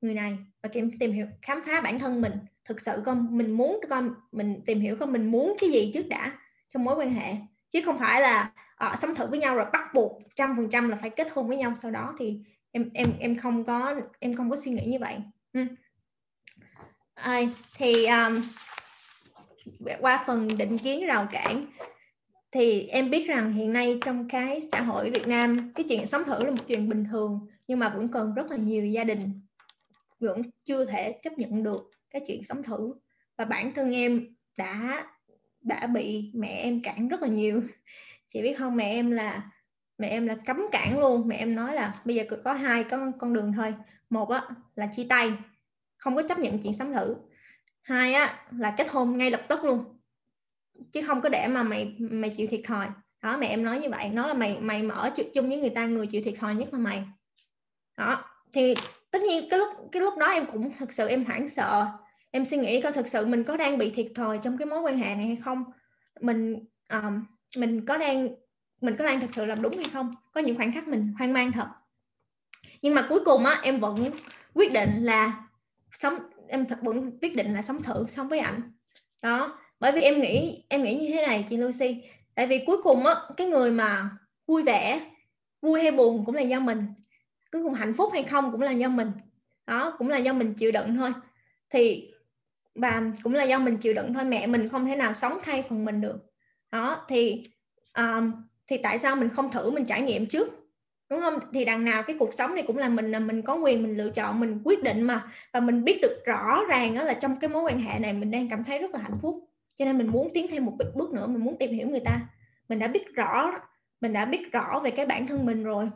người này và em tìm hiểu khám phá bản thân mình thực sự con mình muốn con mình tìm hiểu con mình muốn cái gì trước đã trong mối quan hệ. Chứ không phải là uh, sống thử với nhau rồi bắt buộc trăm phần trăm là phải kết hôn với nhau sau đó thì em em em không có em không có suy nghĩ như vậy. Ừ. à, thì um, qua phần định kiến rào cản thì em biết rằng hiện nay trong cái xã hội Việt Nam cái chuyện sống thử là một chuyện bình thường nhưng mà vẫn còn rất là nhiều gia đình vẫn chưa thể chấp nhận được cái chuyện sống thử. Và bản thân em đã đã bị mẹ em cản rất là nhiều. Chị biết không, mẹ em là, mẹ em là cấm cản luôn. Mẹ em nói là bây giờ có hai con con đường thôi. Một á, là chia tay, không có chấp nhận chuyện sống thử. Hai á, là kết hôn ngay lập tức luôn. Chứ không có để mà mày mày chịu thiệt thòi. Đó, mẹ em nói như vậy. Nó là mày mày mở chung với người ta, người chịu thiệt thòi nhất là mày. Đó, thì tất nhiên cái lúc cái lúc đó em cũng thật sự em hoảng sợ. Em suy nghĩ coi thực sự mình có đang bị thiệt thòi trong cái mối quan hệ này hay không? Mình um, mình có đang mình có đang thực sự làm đúng hay không? Có những khoảnh khắc mình hoang mang thật. Nhưng mà cuối cùng á em vẫn quyết định là sống em vẫn quyết định là sống thử sống với ảnh. Đó bởi vì em nghĩ em nghĩ như thế này chị Lucy. Tại vì cuối cùng á cái người mà vui vẻ vui hay buồn cũng là do mình cuối cùng hạnh phúc hay không cũng là do mình. Đó cũng là do mình chịu đựng thôi. Thì và cũng là do mình chịu đựng thôi mẹ mình không thể nào sống thay phần mình được. Đó thì um, thì tại sao mình không thử mình trải nghiệm trước? Đúng không? Thì đằng nào cái cuộc sống này cũng là mình là mình có quyền mình lựa chọn mình quyết định mà. Và mình biết được rõ ràng đó là trong cái mối quan hệ này mình đang cảm thấy rất là hạnh phúc. Cho nên mình muốn tiến thêm một bước nữa mình muốn tìm hiểu người ta. Mình đã biết rõ mình đã biết rõ về cái bản thân mình rồi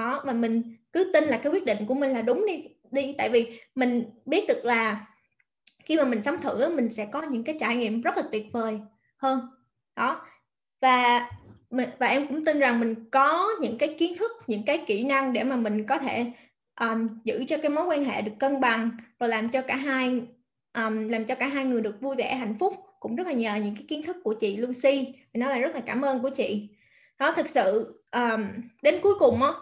đó và mình cứ tin là cái quyết định của mình là đúng đi đi. Tại vì mình biết được là khi mà mình sống thử mình sẽ có những cái trải nghiệm rất là tuyệt vời hơn. Đó. Và và em cũng tin rằng mình có những cái kiến thức những cái kỹ năng để mà mình có thể um, giữ cho cái mối quan hệ được cân bằng và làm cho cả hai um, làm cho cả hai người được vui vẻ hạnh phúc. Cũng rất là nhờ những cái kiến thức của chị Lucy. Thì nó là rất là cảm ơn của chị. Đó thực sự um, đến cuối cùng á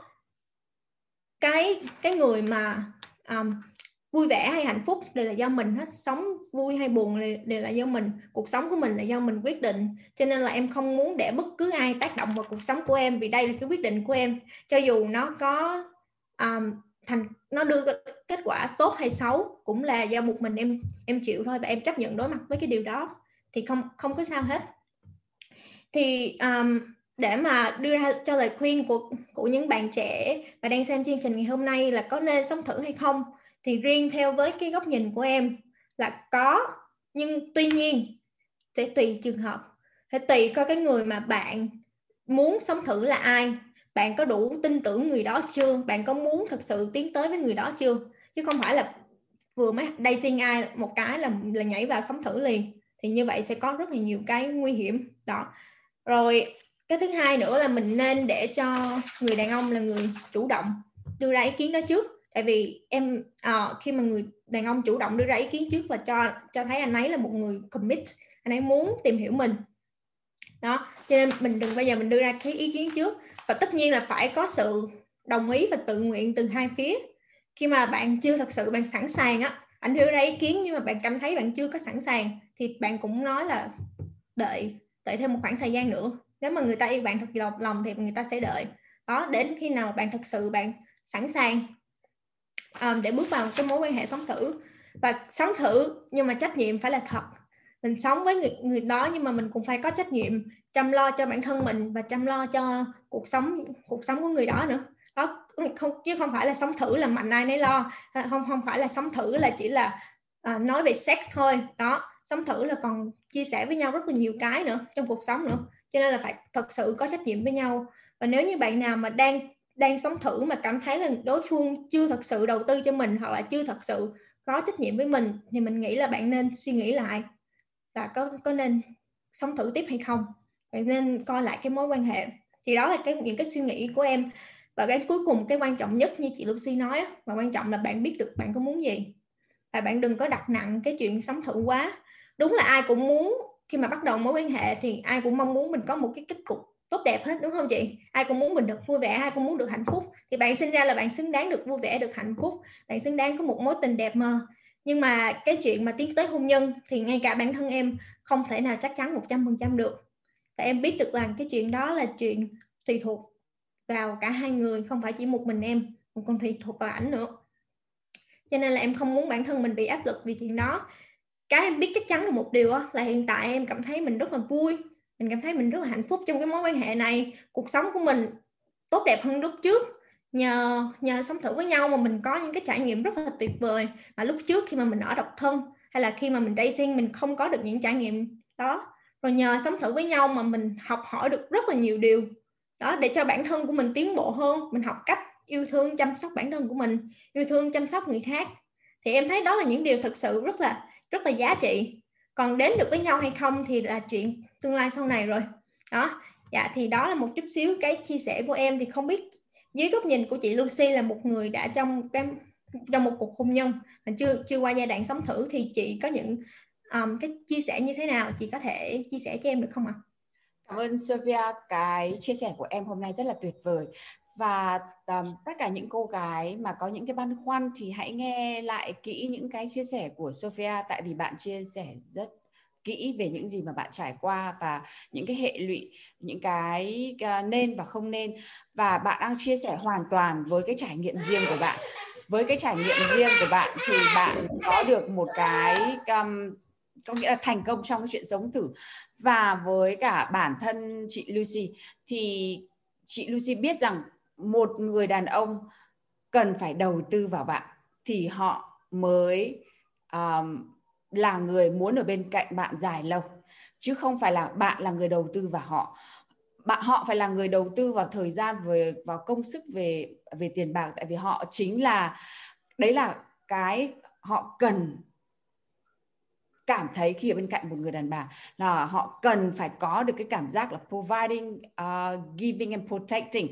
cái cái người mà um, vui vẻ hay hạnh phúc đều là do mình hết. Sống vui hay buồn đều là do mình. Cuộc sống của mình là do mình quyết định. Cho nên là em không muốn để bất cứ ai tác động vào cuộc sống của em vì đây là cái quyết định của em. Cho dù nó có um, thành nó đưa kết quả tốt hay xấu cũng là do một mình em em chịu thôi và em chấp nhận đối mặt với cái điều đó thì không không có sao hết. Thì um, để mà đưa ra cho lời khuyên của của những bạn trẻ và đang xem chương trình ngày hôm nay là có nên sống thử hay không, thì riêng theo với cái góc nhìn của em là có. Nhưng tuy nhiên, sẽ tùy trường hợp. Phải tùy coi cái người mà bạn muốn sống thử là ai. Bạn có đủ tin tưởng người đó chưa? Bạn có muốn thực sự tiến tới với người đó chưa? Chứ không phải là vừa mới dating ai một cái là là nhảy vào sống thử liền. Thì như vậy sẽ có rất là nhiều cái nguy hiểm. Đó. Rồi cái thứ hai nữa là mình nên để cho người đàn ông là người chủ động đưa ra ý kiến đó trước. Tại vì em à, khi mà người đàn ông chủ động đưa ra ý kiến trước là cho cho thấy anh ấy là một người commit anh ấy muốn tìm hiểu mình. Đó cho nên mình đừng bao giờ mình đưa ra cái ý kiến trước. Và tất nhiên là phải có sự đồng ý và tự nguyện từ hai phía. Khi mà bạn chưa thật sự bạn sẵn sàng á anh đưa ra ý kiến nhưng mà bạn cảm thấy bạn chưa có sẵn sàng thì bạn cũng nói là đợi đợi thêm một khoảng thời gian nữa nếu mà người ta yêu bạn thật lòng lòng thì người ta sẽ đợi. Đó đến khi nào bạn thật sự bạn sẵn sàng um, để bước vào cái mối quan hệ sống thử. Và sống thử nhưng mà trách nhiệm phải là thật. Mình sống với người, người đó nhưng mà mình cũng phải có trách nhiệm chăm lo cho bản thân mình và chăm lo cho cuộc sống cuộc sống của người đó nữa. Đó không chứ không phải là sống thử là mạnh ai nấy lo. Ờ, không không phải là sống thử là chỉ là à, nói về sex thôi. Đó sống thử là còn chia sẻ với nhau rất là nhiều cái nữa trong cuộc sống nữa cho nên là phải thật sự có trách nhiệm với nhau. Và nếu như bạn nào mà đang đang sống thử mà cảm thấy là đối phương chưa thật sự đầu tư cho mình hoặc là chưa thật sự có trách nhiệm với mình, thì mình nghĩ là bạn nên suy nghĩ lại là có có nên sống thử tiếp hay không. Bạn nên coi lại cái mối quan hệ. Thì đó là cái, những cái suy nghĩ của em. Và cái cuối cùng, cái quan trọng nhất như chị Lucy nói và quan trọng là bạn biết được bạn có muốn gì. Và bạn đừng có đặt nặng cái chuyện sống thử quá. Đúng là ai cũng muốn khi mà bắt đầu mối quan hệ thì ai cũng mong muốn mình có một cái kết cục tốt đẹp hết, đúng không chị? Ai cũng muốn mình được vui vẻ, ai cũng muốn được hạnh phúc. Thì bạn sinh ra là bạn xứng đáng được vui vẻ, được hạnh phúc. Bạn xứng đáng có một mối tình đẹp mơ. Nhưng mà cái chuyện mà tiến tới hôn nhân thì ngay cả bản thân em không thể nào chắc chắn 100% được. Và em biết được rằng cái chuyện đó là chuyện tùy thuộc vào cả hai người, không phải chỉ một mình em còn tùy thuộc vào ảnh nữa. Cho nên là em không muốn bản thân mình bị áp lực vì chuyện đó cái em biết chắc chắn là một điều là hiện tại em cảm thấy mình rất là vui, mình cảm thấy mình rất là hạnh phúc trong cái mối quan hệ này. Cuộc sống của mình tốt đẹp hơn lúc trước. Nhờ nhờ sống thử với nhau mà mình có những cái trải nghiệm rất là tuyệt vời. Mà lúc trước khi mà mình ở độc thân, hay là khi mà mình dating, mình không có được những trải nghiệm đó. Rồi nhờ sống thử với nhau mà mình học hỏi được rất là nhiều điều. Đó, để cho bản thân của mình tiến bộ hơn, mình học cách yêu thương, chăm sóc bản thân của mình, yêu thương, chăm sóc người khác. Thì em thấy đó là những điều thực sự rất là rất là giá trị. Còn đến được với nhau hay không thì là chuyện tương lai sau này rồi. Đó dạ thì đó là một chút xíu cái chia sẻ của em. Thì không biết dưới góc nhìn của chị Lucy là một người đã trong cái trong một cuộc hôn nhân mà chưa chưa qua giai đoạn sống thử thì chị có những um, cái chia sẻ như thế nào? Chị có thể chia sẻ cho em được không ạ? À? Cảm ơn Sophia, cái chia sẻ của em hôm nay rất là tuyệt vời và um, tất cả những cô gái mà có những cái băn khoăn thì hãy nghe lại kỹ những cái chia sẻ của Sophia tại vì bạn chia sẻ rất kỹ về những gì mà bạn trải qua và những cái hệ lụy những cái ờ, nên và không nên. Và bạn đang chia sẻ hoàn toàn với cái trải nghiệm riêng của bạn. Với cái trải nghiệm riêng của bạn thì bạn có được một cái um, có nghĩa là thành công trong cái chuyện sống thử. Và với cả bản thân chị Lucy thì chị Lucy biết rằng một người đàn ông cần phải đầu tư vào bạn thì họ mới um, là người muốn ở bên cạnh bạn dài lâu chứ không phải là bạn là người đầu tư vào họ. Bạn họ phải là người đầu tư vào thời gian về vào công sức về về tiền bạc tại vì họ chính là đấy là cái họ cần cảm thấy khi ở bên cạnh một người đàn bà là họ cần phải có được cái cảm giác là providing, uh, giving and protecting.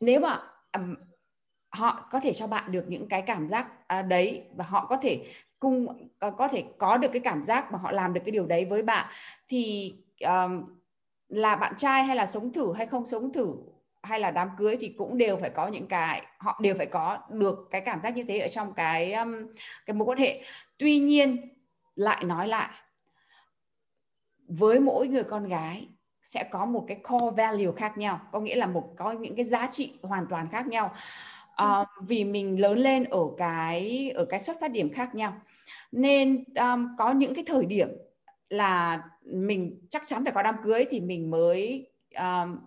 Nếu mà um, họ có thể cho bạn được những cái cảm giác uh, đấy và họ có thể cung uh, có thể có được cái cảm giác mà họ làm được cái điều đấy với bạn thì um, là bạn trai hay là sống thử hay không sống thử hay là đám cưới thì cũng đều phải có những cái họ đều phải có được cái cảm giác như thế ở trong cái um, cái mối quan hệ tuy nhiên lại nói lại với mỗi người con gái sẽ có một cái core value khác nhau có nghĩa là một có những cái giá trị hoàn toàn khác nhau. Uh, vì mình lớn lên ở cái ở cái xuất phát điểm khác nhau. Nên um, có những cái thời điểm là mình chắc chắn phải có đám cưới thì mình mới um,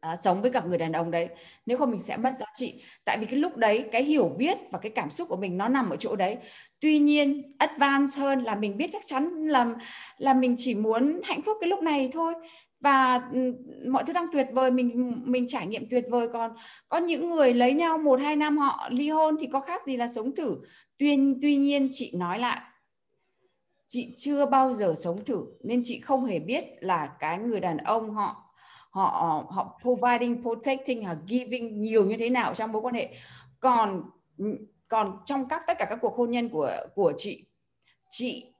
à, sống với cả người đàn ông đấy. Nếu không mình sẽ mất giá trị. Tại vì cái lúc đấy cái hiểu biết và cái cảm xúc của mình nó nằm ở chỗ đấy. Tuy nhiên advance hơn là mình biết chắc chắn là là mình chỉ muốn hạnh phúc cái lúc này thôi. Và ừ, mọi thứ đang tuyệt vời mình mình trải nghiệm tuyệt vời. Còn có những người lấy nhau một hai năm họ ly hôn thì có khác gì là sống thử. Tuy tuy nhiên chị nói lại chị chưa bao giờ sống thử. Nên chị không hề biết là cái người đàn ông họ họ họ providing protecting hoặc giving nhiều như thế nào trong mối quan hệ. Còn còn trong các tất cả các cuộc hôn nhân của của chị chị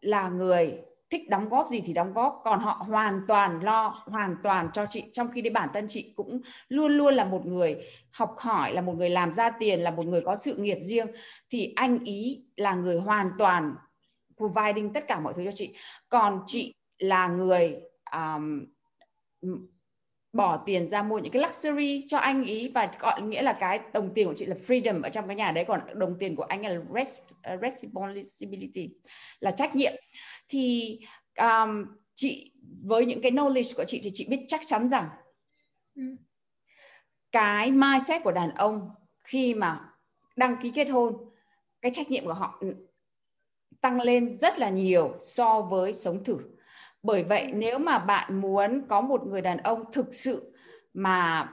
là người thích đóng góp gì thì đóng góp. Còn họ hoàn toàn lo hoàn toàn cho chị. Trong khi đấy bản thân chị cũng luôn luôn là một người học hỏi là một người làm ra tiền là một người có sự nghiệp riêng. Thì anh ý là người hoàn toàn providing tất cả mọi thứ cho chị. Còn chị là người um, bỏ tiền ra mua những cái luxury cho anh ý và gọi nghĩa là cái đồng tiền của chị là freedom ở trong cái nhà đấy còn đồng tiền của anh là uh, responsibility là trách nhiệm thì um, chị với những cái knowledge của chị thì chị biết chắc chắn rằng ừ. cái mindset của đàn ông khi mà đăng ký kết hôn cái trách nhiệm của họ tăng lên rất là nhiều so với sống thử bởi vậy nếu mà bạn muốn có một người đàn ông thực sự mà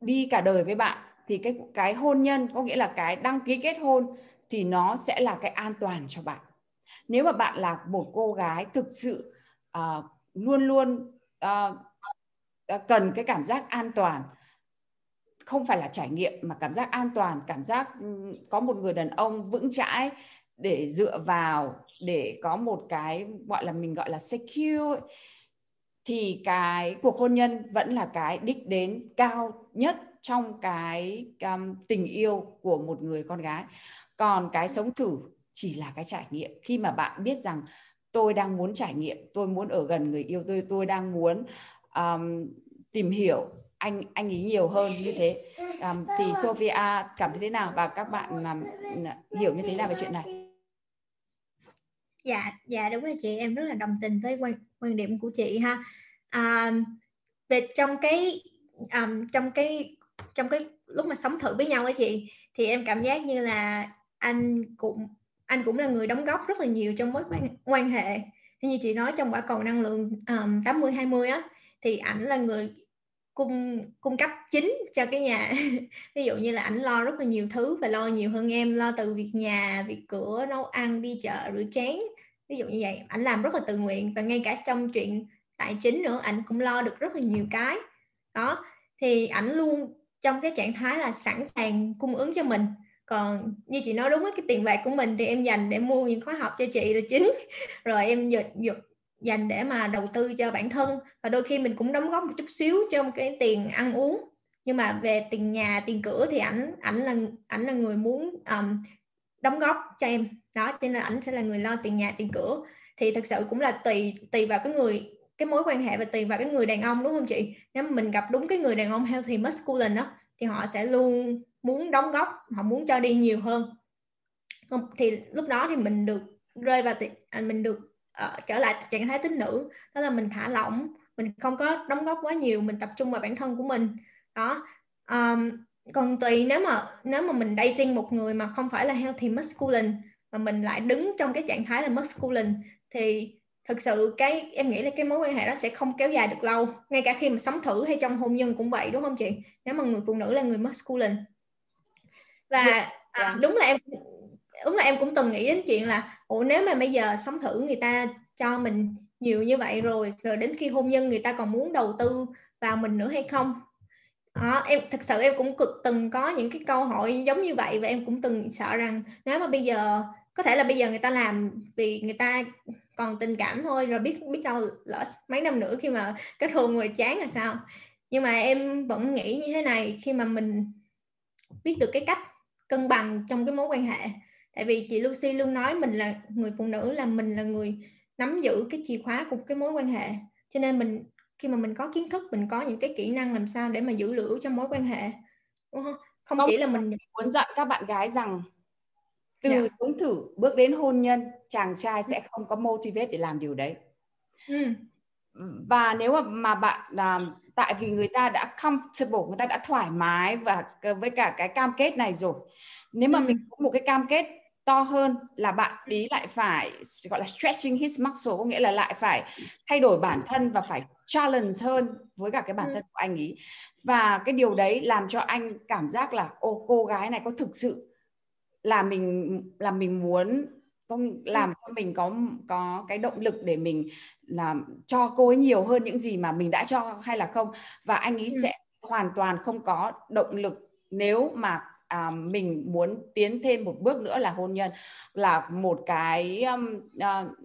đi cả đời với bạn thì cái cái hôn nhân có nghĩa là cái đăng ký kết hôn thì nó sẽ là cái an toàn cho bạn. Nếu mà bạn là một cô gái thực sự uh, luôn luôn uh, cần cái cảm giác an toàn không phải là trải nghiệm mà cảm giác an toàn cảm giác có một người đàn ông vững chãi để dựa vào để có một cái gọi là mình gọi là secure thì cái cuộc hôn nhân vẫn là cái đích đến cao nhất trong cái um, tình yêu của một người con gái. Còn cái sống thử chỉ là cái trải nghiệm. Khi mà bạn biết rằng tôi đang muốn trải nghiệm tôi muốn ở gần người yêu tôi tôi đang muốn um, tìm hiểu anh anh ý nhiều hơn như thế. Um, thì Sophia cảm thấy thế nào? Và các bạn um, hiểu như thế nào về chuyện này dạ dạ đúng rồi chị em rất là đồng tình với quan quan điểm của chị ha. À, về trong cái um, trong cái trong cái lúc mà sống thử với nhau ấy chị thì em cảm giác như là anh cũng anh cũng là người đóng góp rất là nhiều trong mối quan, quan hệ. Như chị nói trong quả cầu năng lượng um, 80 20 á thì ảnh là người cung cung cấp chính cho cái nhà. Ví dụ như là ảnh lo rất là nhiều thứ và lo nhiều hơn em, lo từ việc nhà, việc cửa, nấu ăn, đi chợ, rửa chén. Ví dụ như vậy, ảnh làm rất là tự nguyện và ngay cả trong chuyện tài chính nữa, ảnh cũng lo được rất là nhiều cái. Đó, thì ảnh luôn trong cái trạng thái là sẵn sàng cung ứng cho mình. Còn như chị nói đúng với cái tiền bạc của mình thì em dành để mua những khóa học cho chị là chính. Rồi em dành dành để mà đầu tư cho bản thân. Và đôi khi mình cũng đóng góp một chút xíu trong cái tiền ăn uống. Nhưng mà về tiền nhà tiền cửa thì ảnh ảnh là ảnh là người muốn um, đóng góp cho em. Đó cho nên là ảnh sẽ là người lo tiền nhà tiền cửa. Thì thực sự cũng là tùy tùy vào cái người cái mối quan hệ và tùy vào cái người đàn ông đúng không chị? Nếu mà mình gặp đúng cái người đàn ông healthy masculine đó thì họ sẽ luôn muốn đóng góp họ muốn cho đi nhiều hơn. Thì lúc đó thì mình được rơi vào à, mình được uh, trở lại trạng thái tính nữ đó là mình thả lỏng mình không có đóng góp quá nhiều mình tập trung vào bản thân của mình. Đó. Um, còn tùy nếu mà nếu mà mình dating một người mà không phải là healthy masculine mà mình lại đứng trong cái trạng thái là masculine thì thực sự cái em nghĩ là cái mối quan hệ đó sẽ không kéo dài được lâu ngay cả khi mà sống thử hay trong hôn nhân cũng vậy đúng không chị? Nếu mà người phụ nữ là người masculine. Và dạ, à, đúng là em đúng là em cũng từng nghĩ đến chuyện là ủa nếu mà bây giờ sống thử người ta cho mình nhiều như vậy rồi rồi đến khi hôn nhân người ta còn muốn đầu tư vào mình nữa hay không? Đó, em thật sự em cũng cực từng có những cái câu hỏi giống như vậy và em cũng từng sợ rằng nếu mà bây giờ có thể là bây giờ người ta làm vì người ta còn tình cảm thôi rồi biết biết đâu lỡ mấy năm nữa khi mà kết hôn rồi chán là sao? Nhưng mà em vẫn nghĩ như thế này khi mà mình biết được cái cách cân bằng trong cái mối quan hệ tại vì chị Lucy luôn nói mình là người phụ nữ là mình là người nắm giữ cái chìa khóa của cái mối quan hệ cho nên mình khi mà mình có kiến thức mình có những cái kỹ năng làm sao để mà giữ lửa trong mối quan hệ đúng không không, không chỉ là mình muốn dặn các bạn gái rằng từ yeah. Dạ. thử bước đến hôn nhân chàng trai sẽ không có motivate để làm điều đấy ừ. và nếu mà mà bạn làm tại vì người ta đã comfortable người ta đã thoải mái và với cả cái cam kết này rồi nếu mà ừ. mình có một cái cam kết to hơn là bạn ý lại phải gọi là stretching his muscle có nghĩa là lại phải thay đổi bản thân và phải challenge hơn với cả cái bản ừ. thân của anh ý và cái điều đấy làm cho anh cảm giác là ô cô gái này có thực sự là mình là mình muốn có làm cho mình có có cái động lực để mình làm cho cô ấy nhiều hơn những gì mà mình đã cho hay là không và anh ấy ừ. sẽ hoàn toàn không có động lực nếu mà à, mình muốn tiến thêm một bước nữa là hôn nhân là một cái um, uh,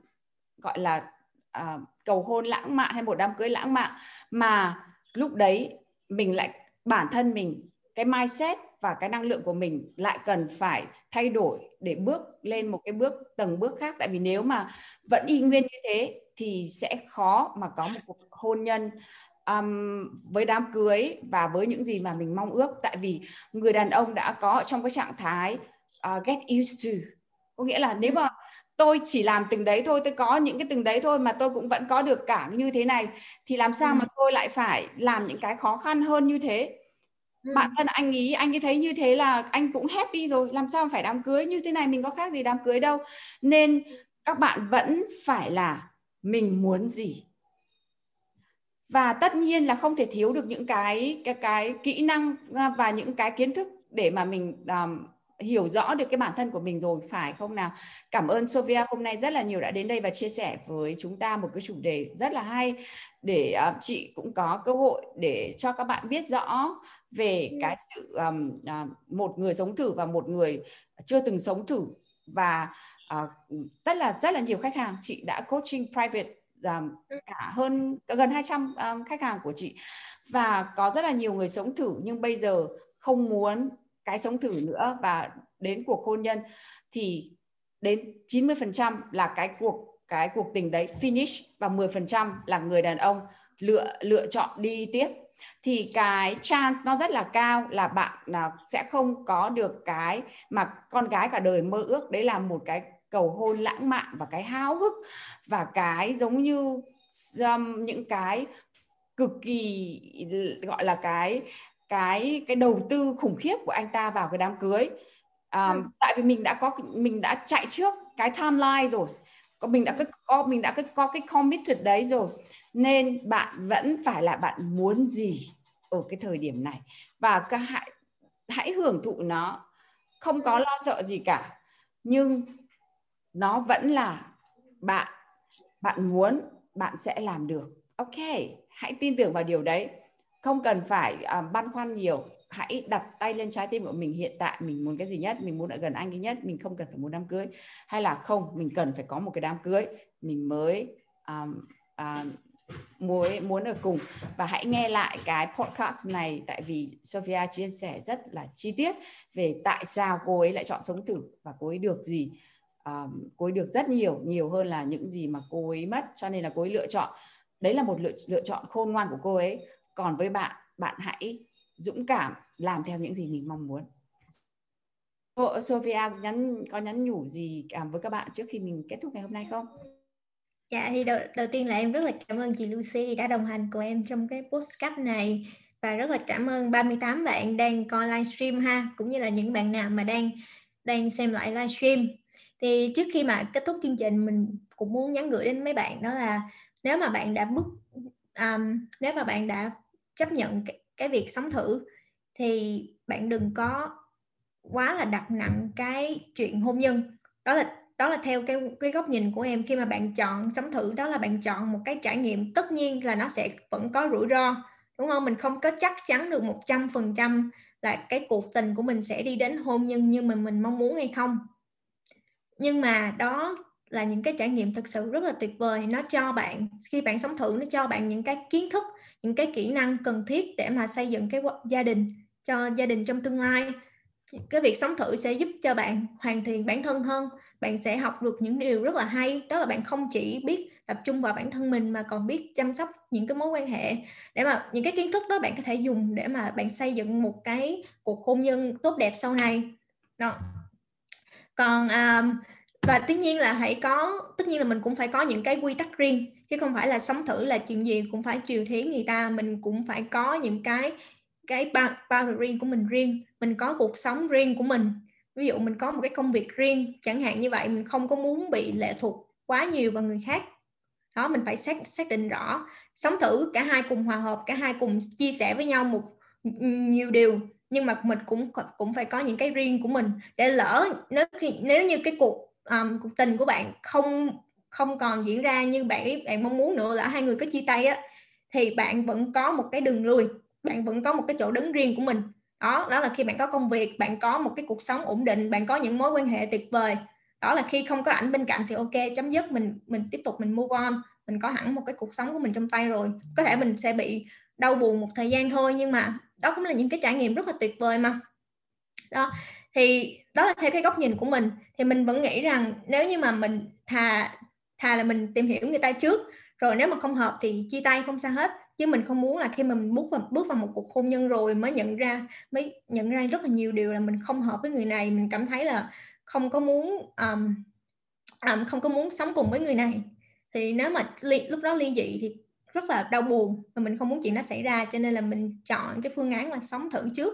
gọi là uh, cầu hôn lãng mạn hay một đám cưới lãng mạn. Mà lúc đấy mình lại bản thân mình cái mindset và cái năng lượng của mình lại cần phải thay đổi để bước lên một cái bước tầng bước khác. Tại vì nếu mà vẫn y nguyên như thế thì sẽ khó mà có một cuộc hôn nhân um, với đám cưới và với những gì mà mình mong ước. Tại vì người đàn ông đã có trong cái trạng thái uh, get used to. Có nghĩa là nếu mà tôi chỉ làm từng đấy thôi tôi có những cái từng đấy thôi mà tôi cũng vẫn có được cả như thế này thì làm sao mà tôi lại phải làm những cái khó khăn hơn như thế? Ừ. bạn thân anh ý anh ấy thấy như thế là anh cũng happy rồi. Làm sao phải đám cưới? Như thế này mình có khác gì đám cưới đâu. Nên các bạn vẫn phải là mình muốn gì và tất nhiên là không thể thiếu được những cái cái cái kỹ năng à, và những cái kiến thức để mà mình um, hiểu rõ được cái bản thân của mình rồi phải không nào cảm ơn Sophia hôm nay rất là nhiều đã đến đây và chia sẻ với chúng ta một cái chủ đề rất là hay để uh, chị cũng có cơ hội để cho các bạn biết rõ về ừ. cái sự um, uh, một người sống thử và một người chưa từng sống thử và uh, rất là rất là nhiều khách hàng chị đã coaching private um, cả hơn gần 200 um, khách hàng của chị. Và có rất là nhiều người sống thử nhưng bây giờ không muốn cái sống thử nữa và đến cuộc hôn nhân thì đến 90% là cái cuộc cái cuộc tình đấy finish và 10% là người đàn ông lựa lựa chọn đi tiếp. Thì cái chance nó rất là cao là bạn là sẽ không có được cái mà con gái cả đời mơ ước. Đấy là một cái cầu hôn lãng mạn và cái háo hức và cái giống như um, những cái cực kỳ gọi là cái cái cái đầu tư khủng khiếp của anh ta vào cái đám cưới. Um, ừ. tại vì mình đã có mình đã chạy trước cái timeline rồi. Có mình đã có mình đã có cái committed đấy rồi. Nên bạn vẫn phải là bạn muốn gì ở cái thời điểm này. Và các hãy hãy hưởng thụ nó. Không có lo sợ gì cả. Nhưng nó vẫn là bạn bạn muốn bạn sẽ làm được. Ok hãy tin tưởng vào điều đấy. Không cần phải uh, băn khoăn nhiều. Hãy đặt tay lên trái tim của mình hiện tại. Mình muốn cái gì nhất? Mình muốn ở gần anh cái nhất. Mình không cần phải muốn đám cưới. Hay là không mình cần phải có một cái đám cưới. Mình mới um, um, muốn muốn ở cùng. Và hãy nghe lại cái podcast này tại vì Sophia chia sẻ rất là chi tiết về tại sao cô ấy lại chọn sống thử và cô ấy được gì um, cô ấy được rất nhiều nhiều hơn là những gì mà cô ấy mất cho nên là cô ấy lựa chọn. Đấy là một lựa, lựa chọn khôn ngoan của cô ấy. Còn với bạn bạn hãy dũng cảm làm theo những gì mình mong muốn. Sophia nhắn có nhắn nhủ gì cảm với các bạn trước khi mình kết thúc ngày hôm nay không? Dạ thì đầu, đầu tiên là em rất là cảm ơn chị Lucy đã đồng hành cùng em trong cái postcard này. Và rất là cảm ơn 38 bạn đang coi livestream ha cũng như là những bạn nào mà đang đang xem lại livestream thì trước khi mà kết thúc chương trình mình cũng muốn nhắn gửi đến mấy bạn đó là nếu mà bạn đã bước um, nếu mà bạn đã chấp nhận cái, cái việc sống thử thì bạn đừng có quá là đặt nặng cái chuyện hôn nhân. Đó là đó là theo cái cái góc nhìn của em. Khi mà bạn chọn sống thử đó là bạn chọn một cái trải nghiệm. Tất nhiên là nó sẽ vẫn có rủi ro đúng không? Mình không có chắc chắn được một trăm phần trăm là cái cuộc tình của mình sẽ đi đến hôn nhân như mình mình mong muốn hay không nhưng mà đó là những cái trải nghiệm thực sự rất là tuyệt vời. Nó cho bạn, khi bạn sống thử, nó cho bạn những cái kiến thức, những cái kỹ năng cần thiết để mà xây dựng cái gia đình, cho gia đình trong tương lai. Cái việc sống thử sẽ giúp cho bạn hoàn thiện bản thân hơn. Bạn sẽ học được những điều rất là hay. Đó là bạn không chỉ biết tập trung vào bản thân mình mà còn biết chăm sóc những cái mối quan hệ. Để mà, những cái kiến thức đó bạn có thể dùng để mà bạn xây dựng một cái cuộc hôn nhân tốt đẹp sau này. Đó còn um, và tất nhiên là hãy có tất nhiên là mình cũng phải có những cái quy tắc riêng chứ không phải là sống thử là chuyện gì cũng phải chiều thiến người ta mình cũng phải có những cái cái boundary của mình riêng mình có cuộc sống riêng của mình. Ví dụ mình có một cái công việc riêng chẳng hạn như vậy mình không có muốn bị lệ thuộc quá nhiều vào người khác. Đó mình phải xác xác định rõ sống thử cả hai cùng hòa hợp cả hai cùng chia sẻ với nhau một nhiều điều nhưng mà mình cũng cũng phải có những cái riêng của mình để lỡ nếu khi nếu như cái cuộc um, cuộc tình của bạn không không còn diễn ra như bạn bạn mong muốn nữa là hai người có chia tay á thì bạn vẫn có một cái đường lui bạn vẫn có một cái chỗ đứng riêng của mình. Đó đó là khi bạn có công việc bạn có một cái cuộc sống ổn định bạn có những mối quan hệ tuyệt vời. Đó là khi không có ảnh bên cạnh thì ok chấm dứt mình mình tiếp tục mình move on mình có hẳn một cái cuộc sống của mình trong tay rồi. Có thể mình sẽ bị đau buồn một thời gian thôi nhưng mà đó cũng là những cái trải nghiệm rất là tuyệt vời mà. Đó thì đó là theo cái góc nhìn của mình. Thì mình vẫn nghĩ rằng nếu như mà mình thà thà là mình tìm hiểu người ta trước rồi nếu mà không hợp thì chia tay không sao hết. Chứ mình không muốn là khi mà mình bước vào bước vào một cuộc hôn nhân rồi mới nhận ra mới nhận ra rất là nhiều điều là mình không hợp với người này. Mình cảm thấy là không có muốn um, um, không có muốn sống cùng với người này. Thì nếu mà li, lúc đó ly dị thì rất là đau buồn và mình không muốn chuyện nó xảy ra cho nên là mình chọn cái phương án là sống thử trước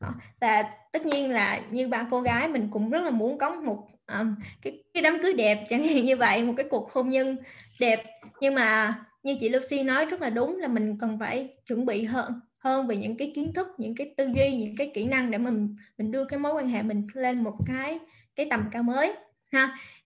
đó. và tất nhiên là như bạn cô gái mình cũng rất là muốn có một um, cái cái đám cưới đẹp chẳng hạn như vậy một cái cuộc hôn nhân đẹp nhưng mà như chị Lucy nói rất là đúng là mình cần phải chuẩn bị hơn hơn về những cái kiến thức những cái tư duy những cái kỹ năng để mình mình đưa cái mối quan hệ mình lên một cái cái tầm cao mới ha